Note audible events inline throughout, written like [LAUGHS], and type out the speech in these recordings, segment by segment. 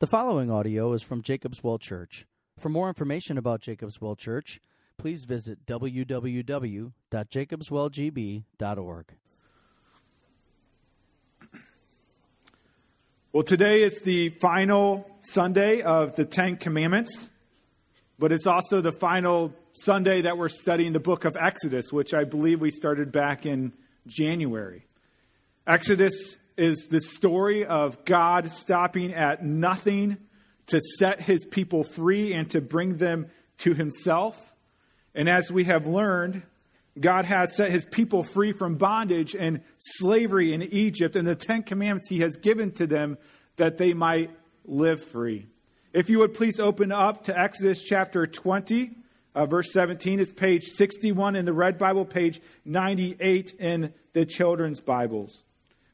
The following audio is from Jacob's Well Church. For more information about Jacob's Well Church, please visit www.jacobswellgb.org. Well, today is the final Sunday of the Ten Commandments, but it's also the final Sunday that we're studying the book of Exodus, which I believe we started back in January. Exodus is the story of God stopping at nothing to set his people free and to bring them to himself. And as we have learned, God has set his people free from bondage and slavery in Egypt, and the Ten Commandments he has given to them that they might live free. If you would please open up to Exodus chapter 20, uh, verse 17. It's page 61 in the Red Bible, page 98 in the Children's Bibles.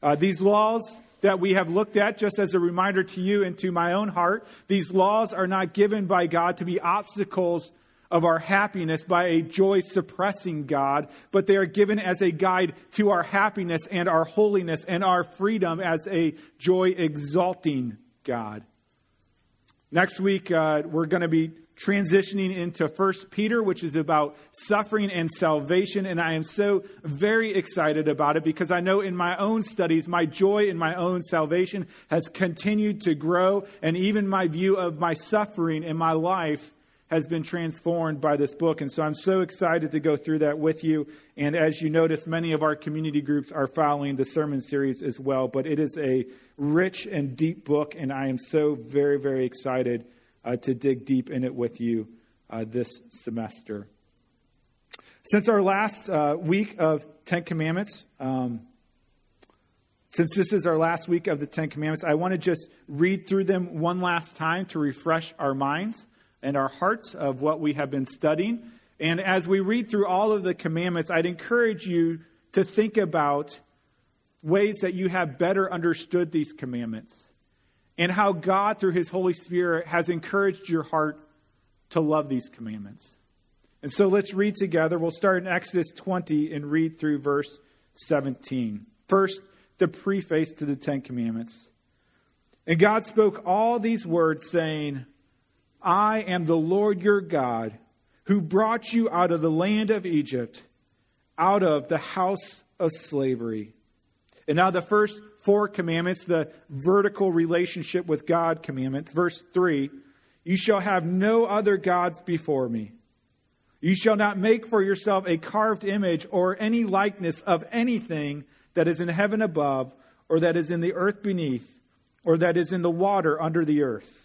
Uh, these laws that we have looked at, just as a reminder to you and to my own heart, these laws are not given by God to be obstacles of our happiness by a joy suppressing God, but they are given as a guide to our happiness and our holiness and our freedom as a joy exalting God. Next week, uh, we're going to be transitioning into First Peter, which is about suffering and salvation. And I am so very excited about it because I know in my own studies, my joy in my own salvation has continued to grow. And even my view of my suffering in my life has been transformed by this book. And so I'm so excited to go through that with you. And as you notice, many of our community groups are following the sermon series as well. But it is a rich and deep book, and I am so very, very excited uh, to dig deep in it with you uh, this semester. Since our last uh, week of Ten Commandments, um, since this is our last week of the Ten Commandments, I want to just read through them one last time to refresh our minds and our hearts of what we have been studying. And as we read through all of the commandments, I'd encourage you to think about ways that you have better understood these commandments and how God, through His Holy Spirit, has encouraged your heart to love these commandments. And so let's read together. We'll start in Exodus 20 and read through verse 17. First, the preface to the Ten Commandments. And God spoke all these words, saying, I am the Lord your God, who brought you out of the land of Egypt, out of the house of slavery. And now, the first four commandments, the vertical relationship with God commandments. Verse 3 You shall have no other gods before me. You shall not make for yourself a carved image or any likeness of anything that is in heaven above, or that is in the earth beneath, or that is in the water under the earth.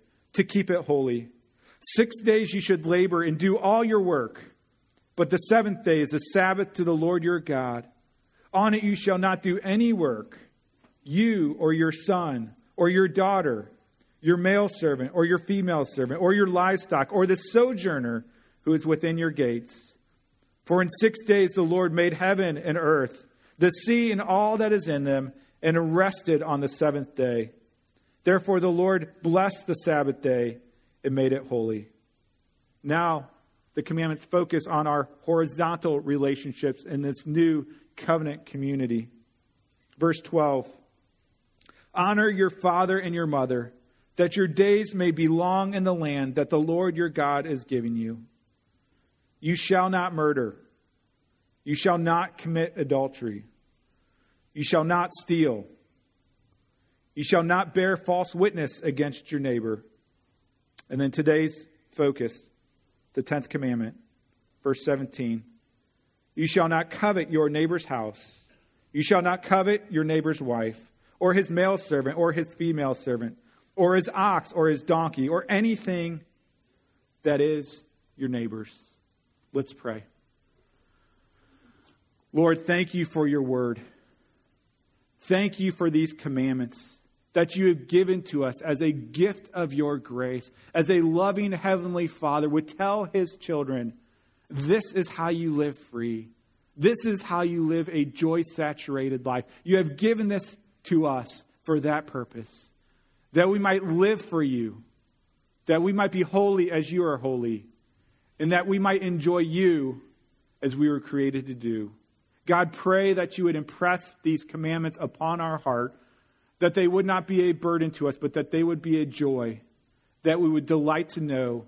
to keep it holy. Six days you should labor and do all your work. But the seventh day is a Sabbath to the Lord your God. On it you shall not do any work, you or your son or your daughter, your male servant or your female servant, or your livestock, or the sojourner who is within your gates. For in six days the Lord made heaven and earth, the sea and all that is in them, and rested on the seventh day. Therefore the Lord blessed the Sabbath day and made it holy. Now, the commandments focus on our horizontal relationships in this new covenant community. Verse 12 Honor your father and your mother, that your days may be long in the land that the Lord your God is giving you. You shall not murder. You shall not commit adultery. You shall not steal. You shall not bear false witness against your neighbor. And then today's focus the 10th commandment, verse 17. You shall not covet your neighbor's house. You shall not covet your neighbor's wife, or his male servant, or his female servant, or his ox, or his donkey, or anything that is your neighbor's. Let's pray. Lord, thank you for your word. Thank you for these commandments. That you have given to us as a gift of your grace, as a loving Heavenly Father would tell His children, this is how you live free. This is how you live a joy saturated life. You have given this to us for that purpose, that we might live for you, that we might be holy as you are holy, and that we might enjoy you as we were created to do. God, pray that you would impress these commandments upon our heart, that they would not be a burden to us, but that they would be a joy, that we would delight to know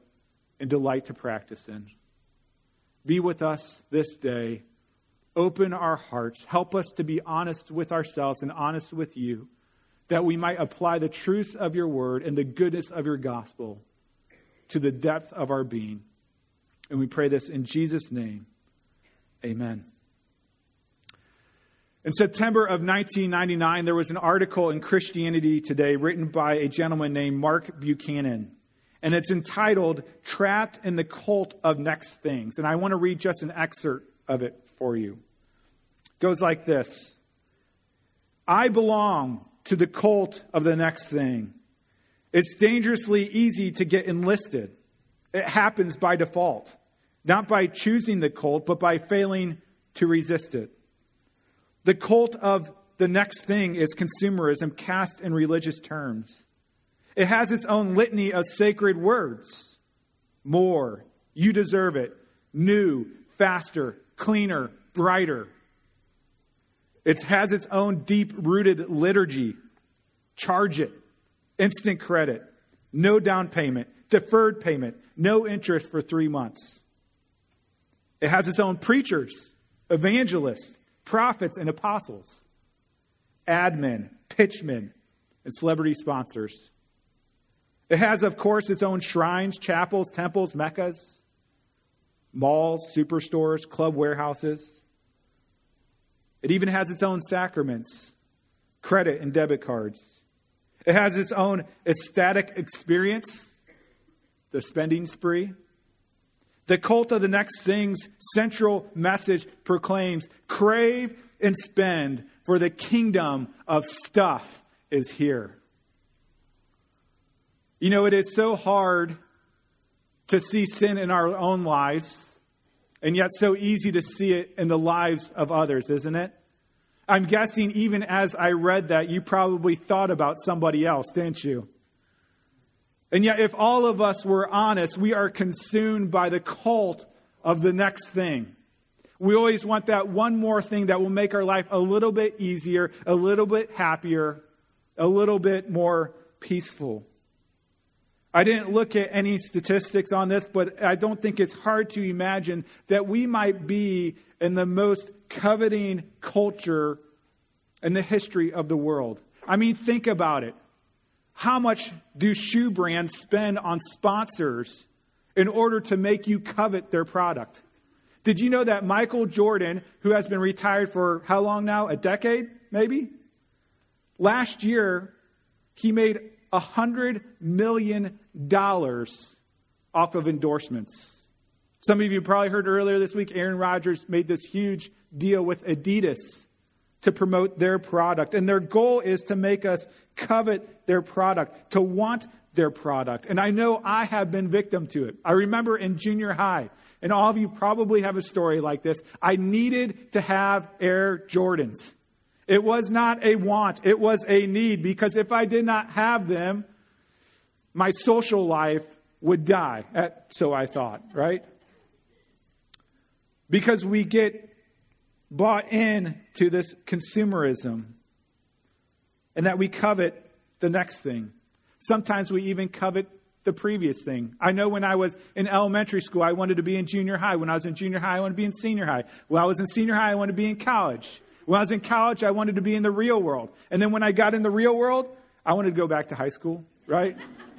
and delight to practice in. Be with us this day. Open our hearts. Help us to be honest with ourselves and honest with you, that we might apply the truth of your word and the goodness of your gospel to the depth of our being. And we pray this in Jesus' name. Amen. In September of 1999, there was an article in Christianity Today written by a gentleman named Mark Buchanan and it's entitled Trapped in the Cult of Next Things. And I want to read just an excerpt of it for you. It goes like this I belong to the cult of the next thing. It's dangerously easy to get enlisted. It happens by default, not by choosing the cult, but by failing to resist it. The cult of the next thing is consumerism cast in religious terms. It has its own litany of sacred words. More, you deserve it, new, faster, cleaner, brighter. It has its own deep rooted liturgy. Charge it, instant credit, no down payment, deferred payment, no interest for three months. It has its own preachers, evangelists, prophets, and apostles, admin, pitchmen, and celebrity sponsors. It has, of course, its own shrines, chapels, temples, meccas, malls, superstores, club warehouses. It even has its own sacraments, credit and debit cards. It has its own ecstatic experience, the spending spree. The cult of the next thing's central message proclaims crave and spend, for the kingdom of stuff is here. You know, it is so hard to see sin in our own lives, and yet so easy to see it in the lives of others, isn't it? I'm guessing even as I read that, you probably thought about somebody else, didn't you? And yet, if all of us were honest, we are consumed by the cult of the next thing. We always want that one more thing that will make our life a little bit easier, a little bit happier, a little bit more peaceful. I didn't look at any statistics on this, but I don't think it's hard to imagine that we might be in the most coveting culture in the history of the world. I mean, think about it. How much do shoe brands spend on sponsors in order to make you covet their product? Did you know that Michael Jordan, who has been retired for how long now? A decade, maybe? Last year, he made $100 million off of endorsements. Some of you probably heard earlier this week, Aaron Rodgers made this huge deal with Adidas to promote their product. And their goal is to make us covet their product, to want their product. And I know I have been victim to it. I remember in junior high, and all of you probably have a story like this. I needed to have Air Jordans. It was not a want, it was a need because if I did not have them, my social life would die. So I thought, right? Because we get bought in to this consumerism and that we covet the next thing. Sometimes we even covet the previous thing. I know when I was in elementary school, I wanted to be in junior high. When I was in junior high, I wanted to be in senior high. When I was in senior high, I wanted to be in college. When I was in college, I wanted to be in the real world. And then when I got in the real world, I wanted to go back to high school, right? [LAUGHS]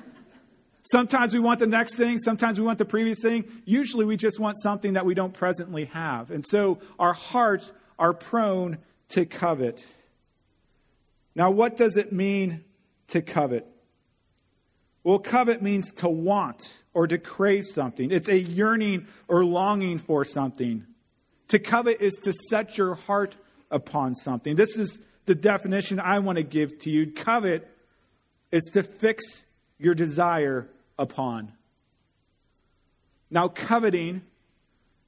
Sometimes we want the next thing, sometimes we want the previous thing. Usually we just want something that we don't presently have. And so our hearts are prone to covet. Now, what does it mean to covet? Well, covet means to want or to crave something. It's a yearning or longing for something. To covet is to set your heart upon something. This is the definition I want to give to you. Covet is to fix your desire upon. Now, coveting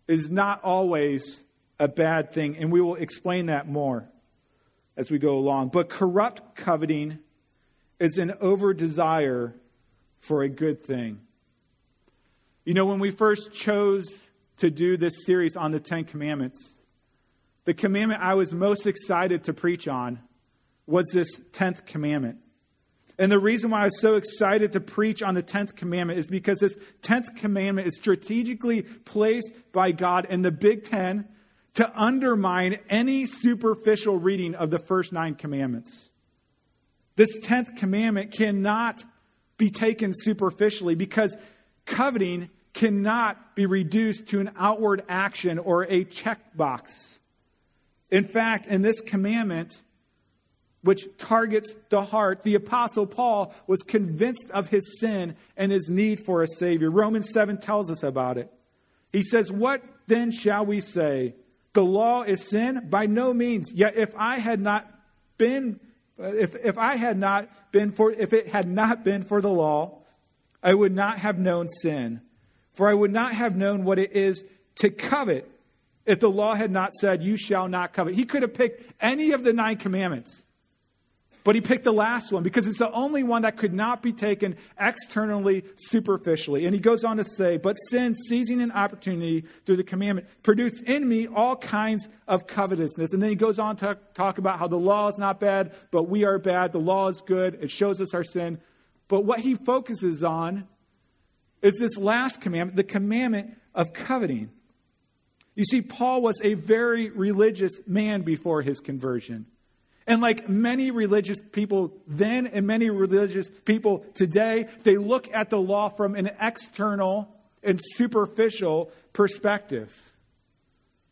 is not always a bad thing, and we will explain that more as we go along. But corrupt coveting is an over desire for a good thing. You know, when we first chose to do this series on the Ten Commandments, the commandment I was most excited to preach on was this 10th commandment. And the reason why I was so excited to preach on the 10th commandment is because this 10th commandment is strategically placed by God in the Big Ten to undermine any superficial reading of the first nine commandments. This 10th commandment cannot be taken superficially because coveting cannot be reduced to an outward action or a checkbox. In fact, in this commandment, which targets the heart, the Apostle Paul was convinced of his sin and his need for a Savior. Romans 7 tells us about it. He says, What then shall we say? The law is sin? By no means. Yet if I had not been, uh, if, if I had not been for, if it had not been for the law, I would not have known sin. For I would not have known what it is to covet if the law had not said, You shall not covet. He could have picked any of the nine commandments. But he picked the last one because it's the only one that could not be taken externally, superficially. And he goes on to say, But sin, seizing an opportunity through the commandment, produced in me all kinds of covetousness. And then he goes on to talk about how the law is not bad, but we are bad. The law is good, it shows us our sin. But what he focuses on is this last commandment, the commandment of coveting. You see, Paul was a very religious man before his conversion. And like many religious people then and many religious people today, they look at the law from an external and superficial perspective.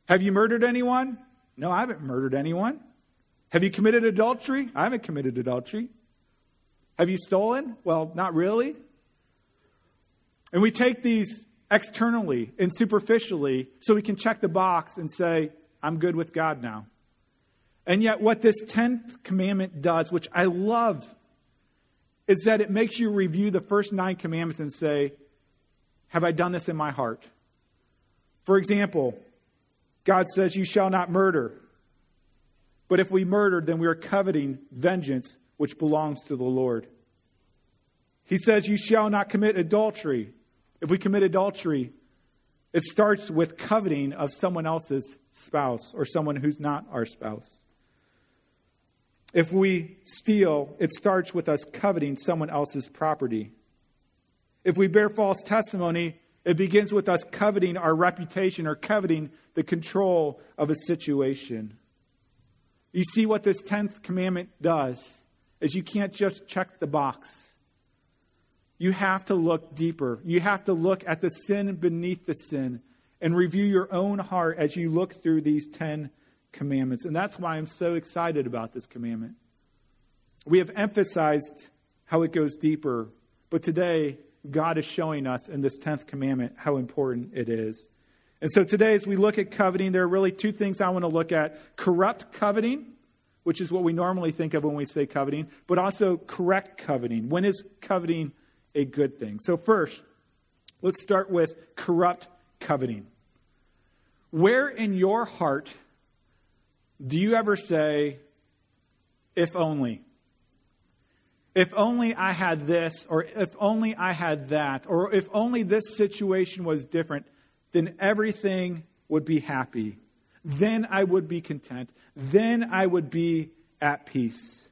Have you murdered anyone? No, I haven't murdered anyone. Have you committed adultery? I haven't committed adultery. Have you stolen? Well, not really. And we take these externally and superficially so we can check the box and say, I'm good with God now. And yet, what this 10th commandment does, which I love, is that it makes you review the first nine commandments and say, Have I done this in my heart? For example, God says, You shall not murder. But if we murder, then we are coveting vengeance which belongs to the Lord. He says, You shall not commit adultery. If we commit adultery, it starts with coveting of someone else's spouse or someone who's not our spouse. If we steal, it starts with us coveting someone else's property. If we bear false testimony, it begins with us coveting our reputation or coveting the control of a situation. You see what this 10th commandment does is you can't just check the box. You have to look deeper. You have to look at the sin beneath the sin and review your own heart as you look through these 10 commandments. And that's why I'm so excited about this commandment. We have emphasized how it goes deeper, but today God is showing us in this 10th commandment how important it is. And so today, as we look at coveting, there are really two things I want to look at corrupt coveting, which is what we normally think of when we say coveting, but also correct coveting. When is coveting a good thing? So, first, let's start with corrupt coveting. Where in your heart do you ever say, if only? If only I had this, or if only I had that, or if only this situation was different, then everything would be happy. Then I would be content. Then I would be at peace.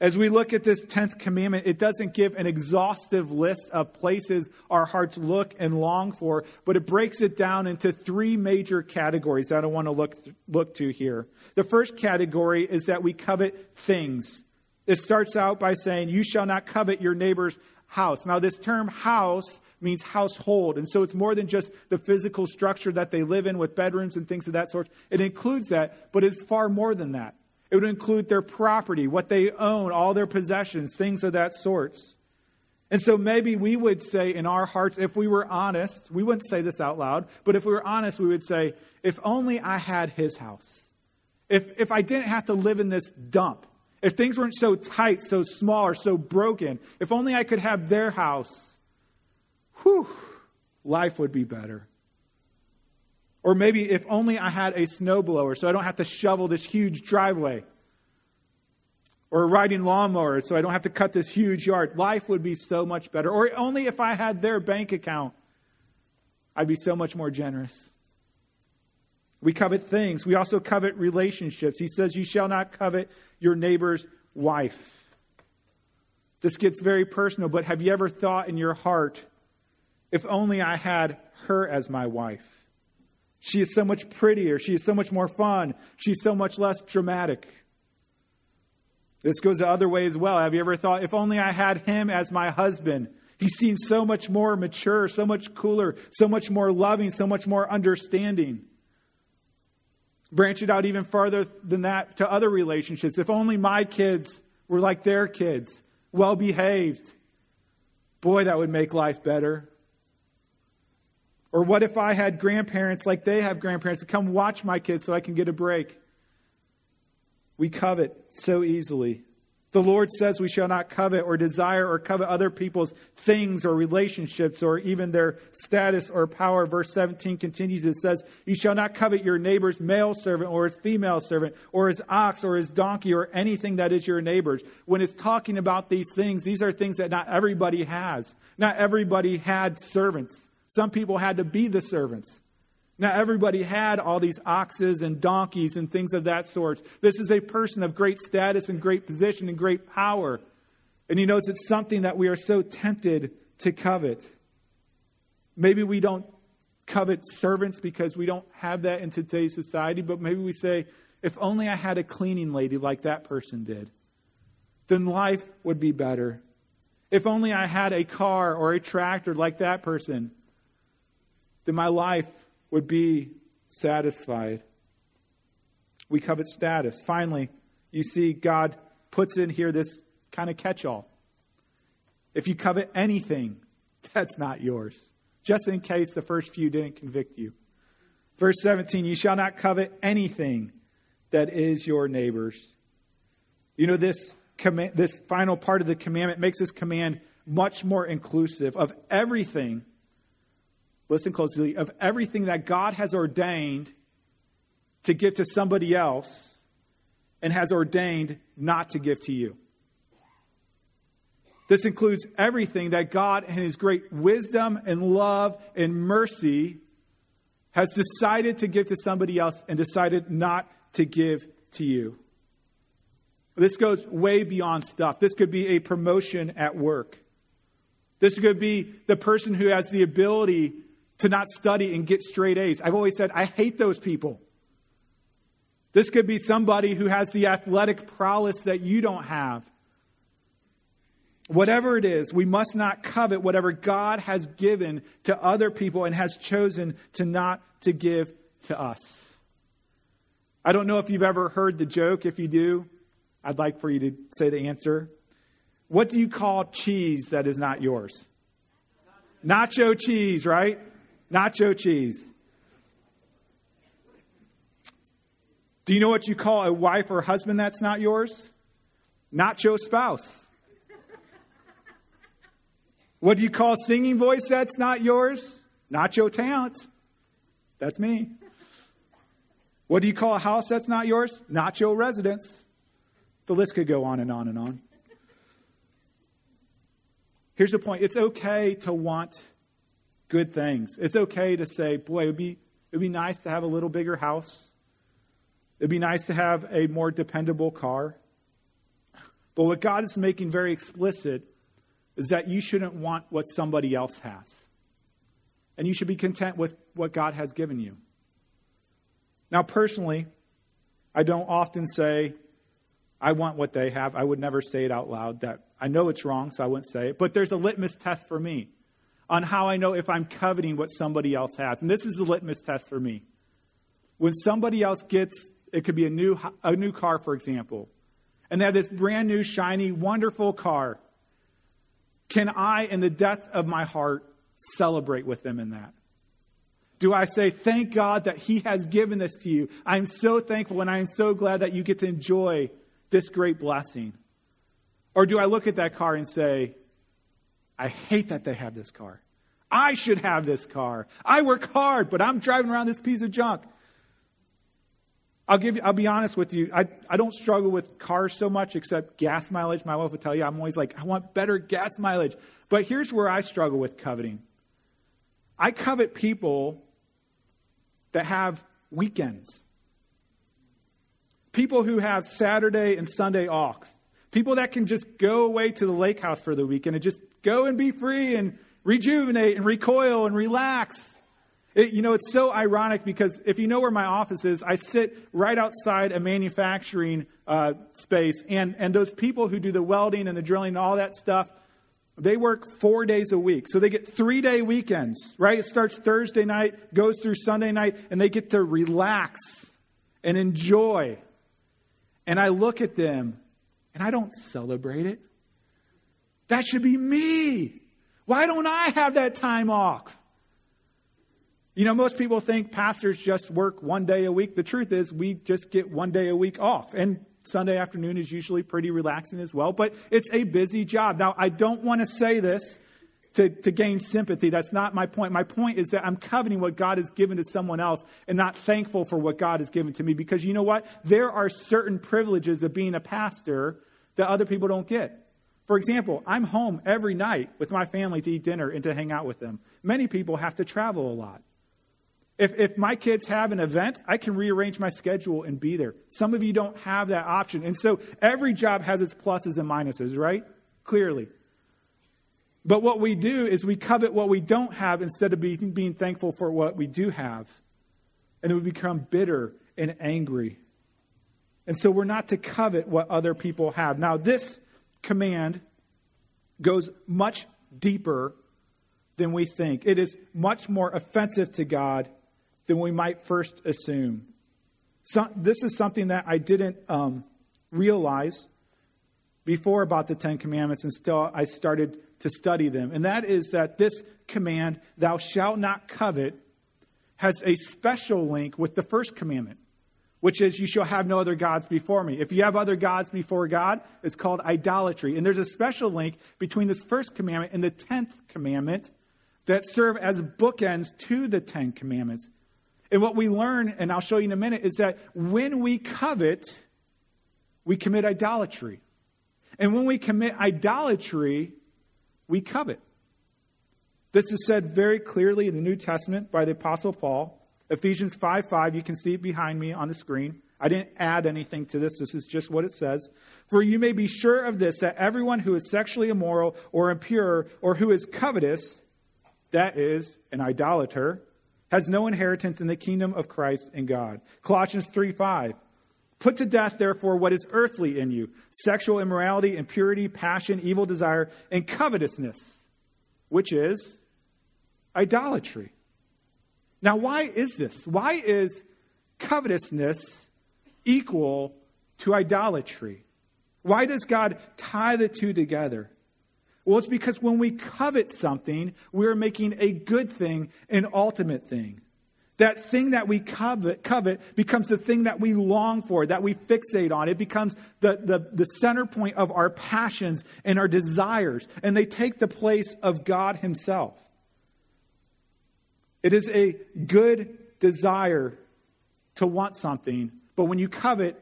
As we look at this 10th commandment, it doesn't give an exhaustive list of places our hearts look and long for, but it breaks it down into three major categories that I want to look, look to here. The first category is that we covet things. It starts out by saying, You shall not covet your neighbor's house. Now, this term house means household, and so it's more than just the physical structure that they live in with bedrooms and things of that sort. It includes that, but it's far more than that. It would include their property, what they own, all their possessions, things of that sort. And so maybe we would say in our hearts, if we were honest, we wouldn't say this out loud, but if we were honest, we would say, if only I had his house. If, if I didn't have to live in this dump. If things weren't so tight, so small, or so broken, if only I could have their house, whew, life would be better. Or maybe if only I had a snowblower so I don't have to shovel this huge driveway. Or a riding lawnmower so I don't have to cut this huge yard. Life would be so much better. Or only if I had their bank account, I'd be so much more generous. We covet things. We also covet relationships. He says, You shall not covet your neighbor's wife. This gets very personal, but have you ever thought in your heart, if only I had her as my wife? She is so much prettier. She is so much more fun. She's so much less dramatic. This goes the other way as well. Have you ever thought, if only I had him as my husband? He seems so much more mature, so much cooler, so much more loving, so much more understanding. Branch it out even farther than that to other relationships. If only my kids were like their kids, well behaved. Boy, that would make life better. Or what if I had grandparents like they have grandparents to come watch my kids so I can get a break? We covet so easily. The Lord says we shall not covet or desire or covet other people's things or relationships or even their status or power. Verse 17 continues. It says, You shall not covet your neighbor's male servant or his female servant or his ox or his donkey or anything that is your neighbor's. When it's talking about these things, these are things that not everybody has. Not everybody had servants. Some people had to be the servants. Now, everybody had all these oxes and donkeys and things of that sort. This is a person of great status and great position and great power. And he knows it's something that we are so tempted to covet. Maybe we don't covet servants because we don't have that in today's society, but maybe we say, if only I had a cleaning lady like that person did, then life would be better. If only I had a car or a tractor like that person, then my life would be satisfied. We covet status. Finally, you see, God puts in here this kind of catch all. If you covet anything, [LAUGHS] that's not yours, just in case the first few didn't convict you. Verse 17, you shall not covet anything that is your neighbor's. You know, this, this final part of the commandment makes this command much more inclusive of everything listen closely, of everything that God has ordained to give to somebody else and has ordained not to give to you. This includes everything that God, in His great wisdom and love and mercy, has decided to give to somebody else and decided not to give to you. This goes way beyond stuff. This could be a promotion at work. This could be the person who has the ability to not study and get straight A's. I've always said, I hate those people. This could be somebody who has the athletic prowess that you don't have. Whatever it is, we must not covet whatever God has given to other people and has chosen to not to give to us. I don't know if you've ever heard the joke. If you do, I'd like for you to say the answer. What do you call cheese that is not yours? Nacho cheese, right? Nacho cheese. Do you know what you call a wife or husband that's not yours? Nacho spouse. What do you call singing voice that's not yours? Nacho talent. That's me. What do you call a house that's not yours? Nacho residence. The list could go on and on and on. Here's the point it's okay to want good things. It's okay to say, boy, it would be, it would be nice to have a little bigger house. It'd be nice to have a more dependable car. But what God is making very explicit is that you shouldn't want what somebody else has. And you should be content with what God has given you. Now, personally, I don't often say, I want what they have. I would never say it out loud. That I know it's wrong, so I wouldn't say it. But there's a litmus test for me on how I know if I'm coveting what somebody else has. And this is the litmus test for me. When somebody else gets, it could be a new, a new car, for example, and they have this brand new, shiny, wonderful car, can I, in the depth of my heart, celebrate with them in that? Do I say, Thank God that He has given this to you? I'm so thankful and I'm so glad that you get to enjoy this great blessing? Or do I look at that car and say, I hate that they have this car. I should have this car. I work hard, but I'm driving around this piece of junk. I'll give you, I'll be honest with you. I, I don't struggle with cars so much except gas mileage. My wife will tell you I'm always like, I want better gas mileage. But here's where I struggle with coveting. I covet people that have weekends. People who have Saturday and Sunday off. People that can just go away to the lake house for the weekend and just go and be free and rejuvenate and recoil and relax. It, you know, it's so ironic because if you know where my office is, I sit right outside a manufacturing uh, space, and, and those people who do the welding and the drilling and all that stuff, they work four days a week. So they get three day weekends, right? It starts Thursday night, goes through Sunday night, and they get to relax and enjoy. And I look at them and I don't celebrate it. That should be me. Why don't I have that time off? You know, most people think pastors just work one day a week. The truth is, we just get one day a week off. And Sunday afternoon is usually pretty relaxing as well, but it's a busy job. Now, I don't want to say this to, to gain sympathy. That's not my point. My point is that I'm coveting what God has given to someone else and not thankful for what God has given to me because you know what? There are certain privileges of being a pastor that other people don't get. For example, I'm home every night with my family to eat dinner and to hang out with them. Many people have to travel a lot. If, if my kids have an event, I can rearrange my schedule and be there. Some of you don't have that option. And so every job has its pluses and minuses, right? Clearly. But what we do is we covet what we don't have instead of being, being thankful for what we do have. And then we become bitter and angry. And so we're not to covet what other people have. Now, this command goes much deeper than we think. It is much more offensive to God than we might first assume. So, this is something that I didn't um, realize before about the Ten Commandments until I started to study them. And that is that this command, thou shalt not covet, has a special link with the first commandment, which is, you shall have no other gods before me. If you have other gods before God, it's called idolatry. And there's a special link between this first commandment and the tenth commandment that serve as bookends to the Ten Commandments. And what we learn, and I'll show you in a minute, is that when we covet, we commit idolatry. And when we commit idolatry, we covet. This is said very clearly in the New Testament by the Apostle Paul. Ephesians 5 5, you can see it behind me on the screen. I didn't add anything to this. This is just what it says. For you may be sure of this, that everyone who is sexually immoral or impure or who is covetous, that is, an idolater, has no inheritance in the kingdom of Christ and God. Colossians 3 5. Put to death, therefore, what is earthly in you sexual immorality, impurity, passion, evil desire, and covetousness, which is idolatry. Now, why is this? Why is covetousness equal to idolatry? Why does God tie the two together? Well, it's because when we covet something, we're making a good thing an ultimate thing. That thing that we covet, covet becomes the thing that we long for, that we fixate on. It becomes the, the, the center point of our passions and our desires, and they take the place of God Himself. It is a good desire to want something, but when you covet,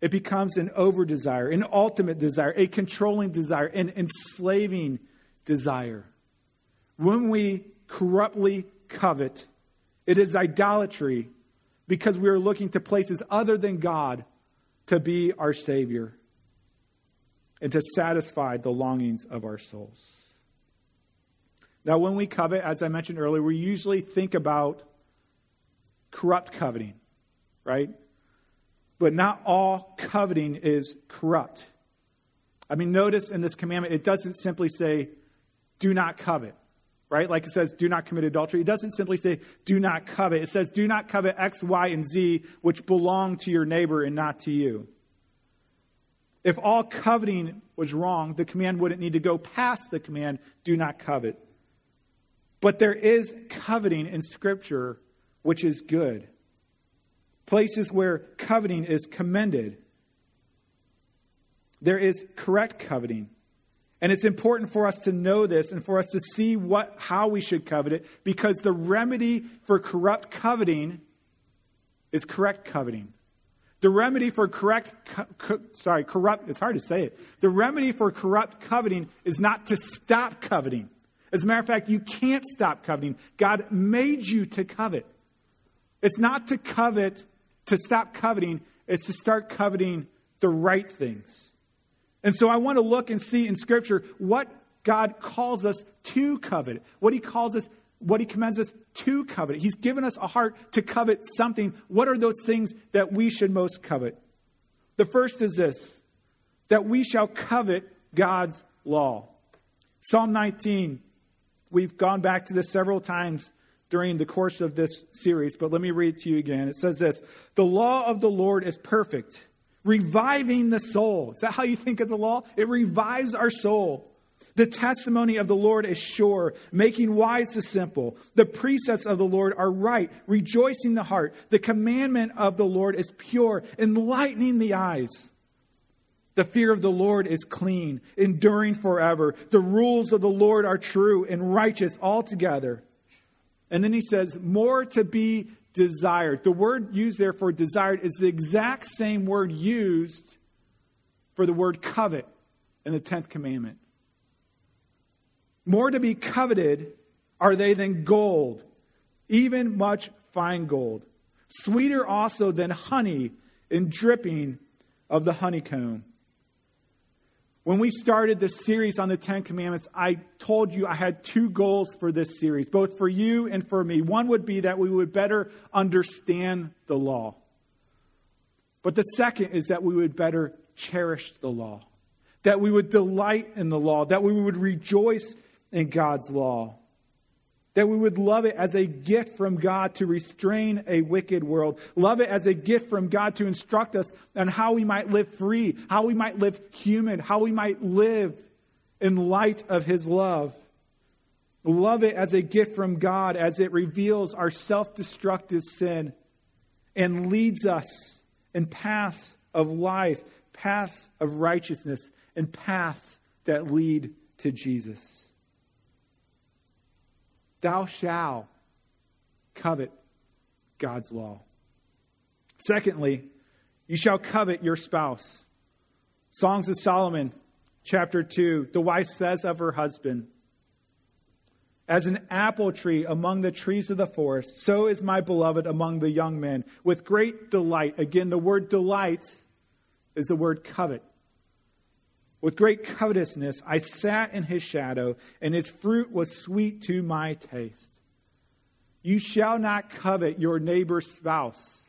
it becomes an over desire, an ultimate desire, a controlling desire, an enslaving desire. When we corruptly covet, it is idolatry because we are looking to places other than God to be our Savior and to satisfy the longings of our souls. Now, when we covet, as I mentioned earlier, we usually think about corrupt coveting, right? But not all coveting is corrupt. I mean, notice in this commandment, it doesn't simply say, do not covet, right? Like it says, do not commit adultery. It doesn't simply say, do not covet. It says, do not covet X, Y, and Z, which belong to your neighbor and not to you. If all coveting was wrong, the command wouldn't need to go past the command, do not covet. But there is coveting in Scripture, which is good places where coveting is commended. there is correct coveting. And it's important for us to know this and for us to see what, how we should covet it because the remedy for corrupt coveting is correct coveting. The remedy for correct, co- co- sorry, corrupt, it's hard to say it. The remedy for corrupt coveting is not to stop coveting. As a matter of fact, you can't stop coveting. God made you to covet. It's not to covet, to stop coveting, it's to start coveting the right things. And so I want to look and see in Scripture what God calls us to covet, what He calls us, what He commends us to covet. He's given us a heart to covet something. What are those things that we should most covet? The first is this that we shall covet God's law. Psalm 19, we've gone back to this several times during the course of this series, but let me read it to you again. It says this The law of the Lord is perfect, reviving the soul. Is that how you think of the law? It revives our soul. The testimony of the Lord is sure, making wise the simple. The precepts of the Lord are right, rejoicing the heart. The commandment of the Lord is pure, enlightening the eyes. The fear of the Lord is clean, enduring forever. The rules of the Lord are true and righteous altogether. And then he says, more to be desired. The word used there for desired is the exact same word used for the word covet in the 10th commandment. More to be coveted are they than gold, even much fine gold. Sweeter also than honey in dripping of the honeycomb. When we started this series on the Ten Commandments, I told you I had two goals for this series, both for you and for me. One would be that we would better understand the law. But the second is that we would better cherish the law, that we would delight in the law, that we would rejoice in God's law that we would love it as a gift from God to restrain a wicked world. Love it as a gift from God to instruct us on how we might live free, how we might live human, how we might live in light of His love. Love it as a gift from God as it reveals our self destructive sin and leads us in paths of life, paths of righteousness, and paths that lead to Jesus. Thou shalt covet God's law. Secondly, you shall covet your spouse. Songs of Solomon, chapter 2. The wife says of her husband, As an apple tree among the trees of the forest, so is my beloved among the young men, with great delight. Again, the word delight is the word covet. With great covetousness, I sat in his shadow, and its fruit was sweet to my taste. You shall not covet your neighbor's spouse,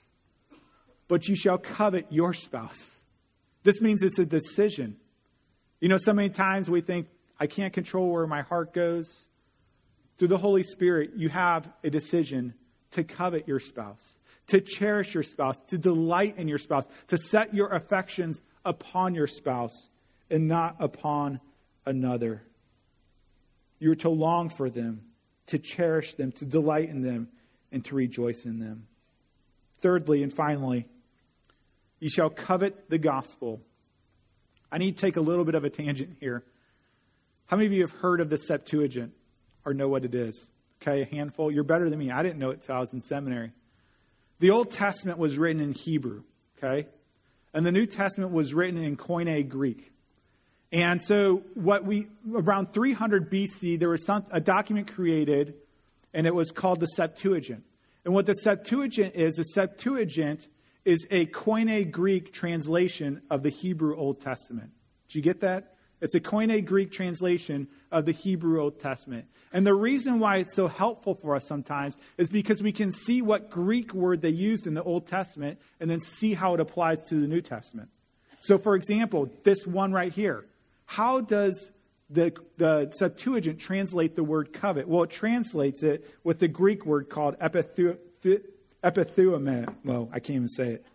but you shall covet your spouse. This means it's a decision. You know, so many times we think, I can't control where my heart goes. Through the Holy Spirit, you have a decision to covet your spouse, to cherish your spouse, to delight in your spouse, to set your affections upon your spouse and not upon another. You are to long for them, to cherish them, to delight in them, and to rejoice in them. Thirdly and finally, you shall covet the gospel. I need to take a little bit of a tangent here. How many of you have heard of the Septuagint or know what it is? Okay, a handful. You're better than me. I didn't know it until I was in seminary. The Old Testament was written in Hebrew, okay? And the New Testament was written in Koine Greek. And so, what we around 300 BC, there was some, a document created, and it was called the Septuagint. And what the Septuagint is, the Septuagint is a Koine Greek translation of the Hebrew Old Testament. Do you get that? It's a Koine Greek translation of the Hebrew Old Testament. And the reason why it's so helpful for us sometimes is because we can see what Greek word they used in the Old Testament and then see how it applies to the New Testament. So, for example, this one right here how does the, the Septuagint translate the word covet? Well, it translates it with the Greek word called epithu. Well, I can't even say it.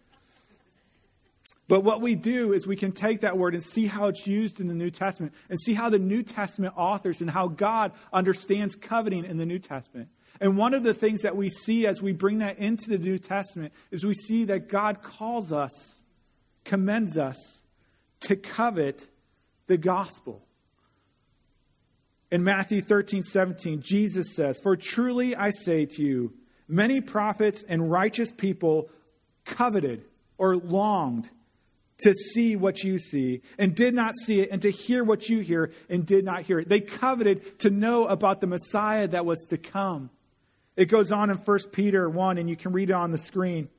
But what we do is we can take that word and see how it's used in the New Testament and see how the New Testament authors and how God understands coveting in the New Testament. And one of the things that we see as we bring that into the New Testament is we see that God calls us, commends us to covet the gospel. In Matthew 13, 17, Jesus says, For truly I say to you, many prophets and righteous people coveted or longed to see what you see and did not see it, and to hear what you hear and did not hear it. They coveted to know about the Messiah that was to come. It goes on in 1 Peter 1, and you can read it on the screen.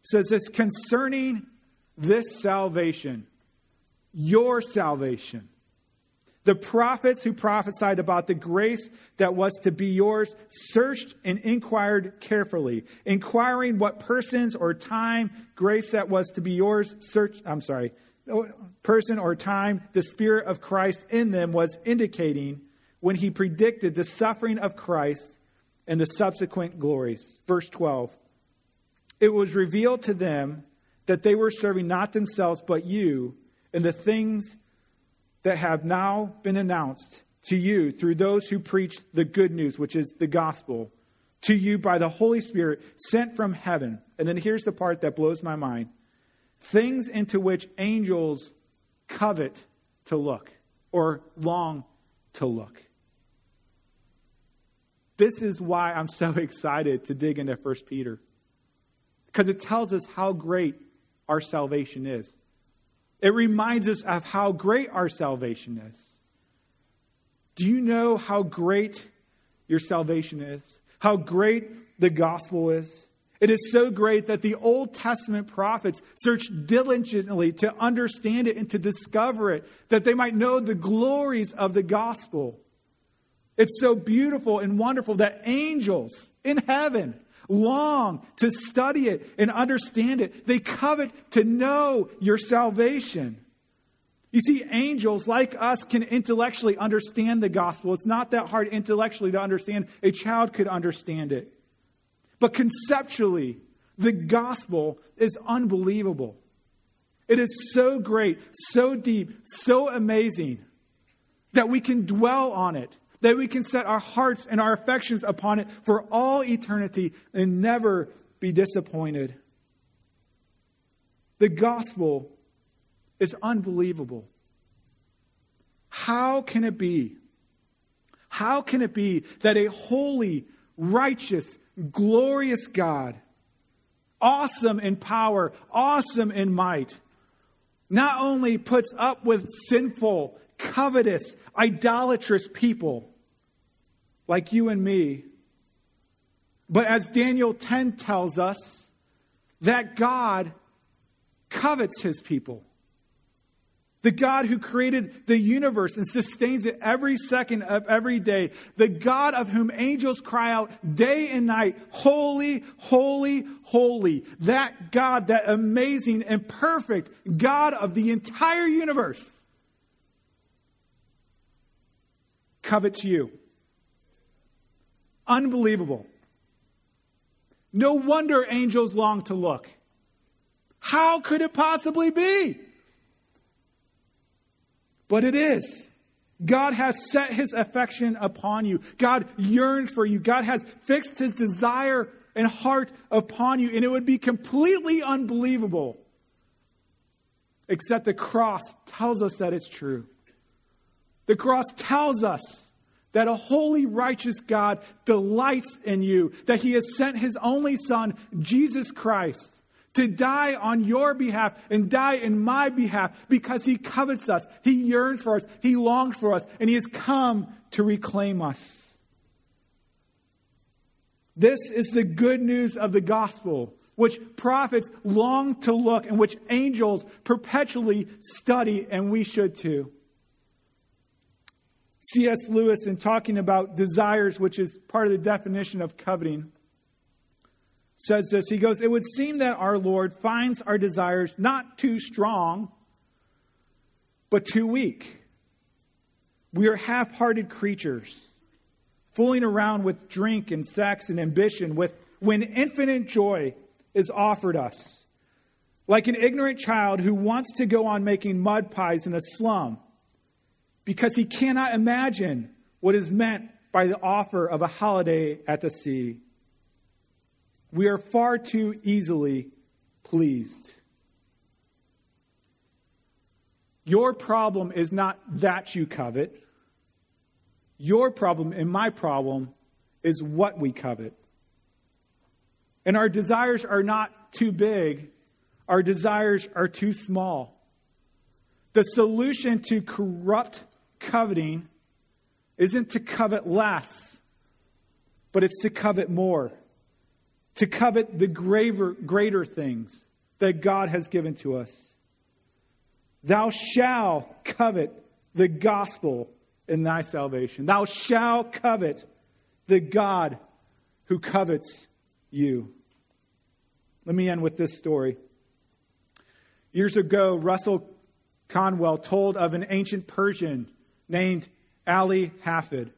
It says this concerning this salvation, your salvation. The prophets who prophesied about the grace that was to be yours searched and inquired carefully, inquiring what persons or time grace that was to be yours search I'm sorry, person or time the spirit of Christ in them was indicating when he predicted the suffering of Christ and the subsequent glories. Verse 12. It was revealed to them that they were serving not themselves but you and the things that have now been announced to you through those who preach the good news, which is the gospel, to you by the Holy Spirit sent from heaven. And then here's the part that blows my mind things into which angels covet to look or long to look. This is why I'm so [LAUGHS] excited to dig into 1 Peter. Because it tells us how great our salvation is. It reminds us of how great our salvation is. Do you know how great your salvation is? How great the gospel is? It is so great that the Old Testament prophets searched diligently to understand it and to discover it, that they might know the glories of the gospel. It's so beautiful and wonderful that angels in heaven long to study it and understand it. They covet to know your salvation. You see, angels like us can intellectually understand the gospel. It's not that hard intellectually to understand. A child could understand it. But conceptually, the gospel is unbelievable. It is so great, so deep, so amazing that we can dwell on it that we can set our hearts and our affections upon it for all eternity and never be disappointed. The gospel is unbelievable. How can it be? How can it be that a holy, righteous, glorious God, awesome in power, awesome in might, not only puts up with sinful, covetous, idolatrous people, like you and me. But as Daniel 10 tells us, that God covets his people. The God who created the universe and sustains it every second of every day. The God of whom angels cry out day and night, Holy, holy, holy. That God, that amazing and perfect God of the entire universe, covets you. Unbelievable. No wonder angels long to look. How could it possibly be? But it is. God has set his affection upon you. God yearns for you. God has fixed his desire and heart upon you. And it would be completely unbelievable, except the cross tells us that it's true. The cross tells us that a holy, righteous God delights in you, that he has sent his only Son, Jesus Christ, to die on your behalf and die in my behalf because he covets us, he yearns for us, he longs for us, and he has come to reclaim us. This is the good news of the gospel, which prophets long to look and which angels perpetually study, and we should too. C.S. Lewis, in talking about desires, which is part of the definition of coveting, says this. He goes, It would seem that our Lord finds our desires not too strong, but too weak. We are half hearted creatures, fooling around with drink and sex and ambition with, when infinite joy is offered us. Like an ignorant child who wants to go on making mud pies in a slum because he cannot imagine what is meant by the offer of a holiday at the sea. We are far too easily pleased. Your problem is not that you covet. Your problem and my problem is what we covet. And our desires are not too big, our desires are too small. The solution to corrupt coveting isn't to covet less, but it's to covet more, to covet the graver, greater things that God has given to us. Thou shalt covet the gospel in thy salvation. Thou shalt covet the God who covets you. Let me end with this story. Years ago, Russell Conwell told of an ancient Persian named Ali Hafid,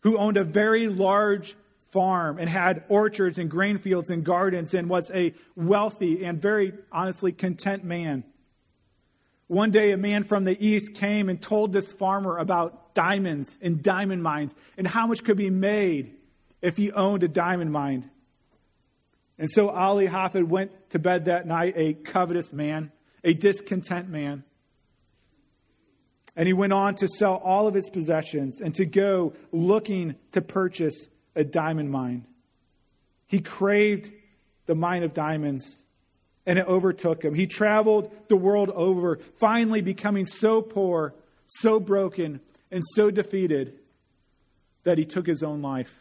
who owned a very large farm and had orchards and grain fields and gardens and was a wealthy and very honestly content man. One day, a man from the east came and told this farmer about diamonds and diamond mines and how much could be made if he owned a diamond mine. And so Ali Hafid went to bed that night a covetous man, a discontent man. And he went on to sell all of his possessions and to go looking to purchase a diamond mine. He craved the mine of diamonds and it overtook him. He traveled the world over, finally becoming so poor, so broken, and so defeated that he took his own life.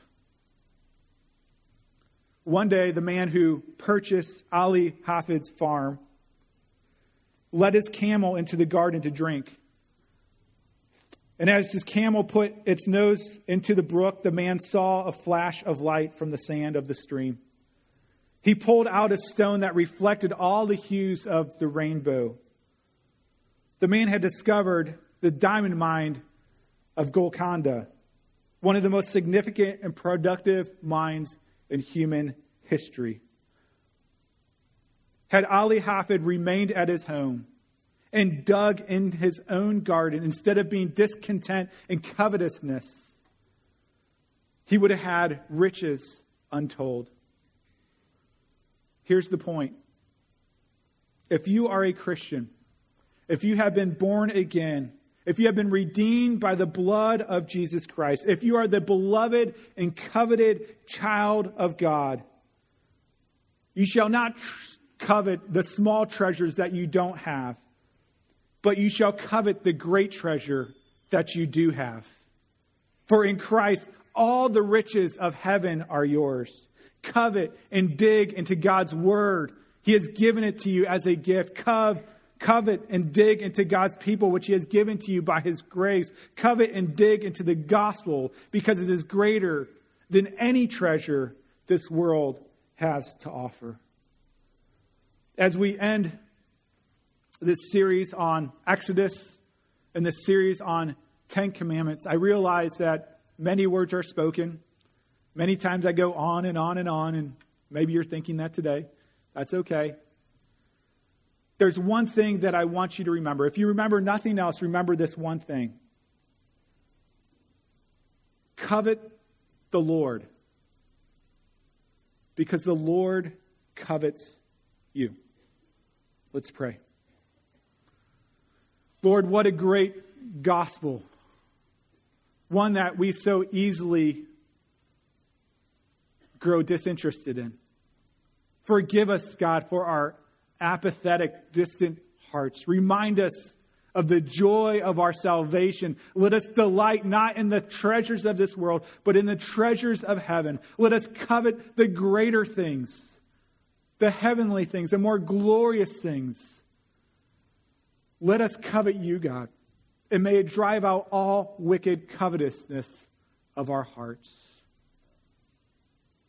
One day, the man who purchased Ali Hafid's farm led his camel into the garden to drink. And as his camel put its nose into the brook, the man saw a flash of light from the sand of the stream. He pulled out a stone that reflected all the hues of the rainbow. The man had discovered the diamond mine of Golconda, one of the most significant and productive mines in human history. Had Ali Hafid remained at his home and dug in his own garden instead of being discontent and covetousness, he would have had riches untold. Here's the point if you are a Christian, if you have been born again, if you have been redeemed by the blood of Jesus Christ, if you are the beloved and coveted child of God, you shall not tr- covet the small treasures that you don't have, but you shall covet the great treasure that you do have. For in Christ, all the riches of heaven are yours covet and dig into God's word. He has given it to you as a gift. Cove, covet and dig into God's people, which He has given to you by His grace. Covet and dig into the gospel because it is greater than any treasure this world has to offer. As we end this series on Exodus and this series on Ten Commandments, I realize that many words are spoken. Many times I go on and on and on, and maybe you're thinking that today. That's okay. There's one thing that I want you to remember. If you remember nothing else, remember this one thing covet the Lord, because the Lord covets you. Let's pray. Lord, what a great gospel. One that we so easily grow disinterested in. Forgive us, God, for our apathetic, distant hearts. Remind us of the joy of our salvation. Let us delight not in the treasures of this world, but in the treasures of heaven. Let us covet the greater things, the heavenly things, the more glorious things. Let us covet you, God, and may it drive out all wicked covetousness of our hearts.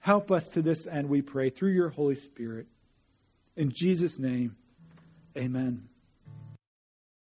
Help us to this end, we pray, through your Holy Spirit. In Jesus' name, amen.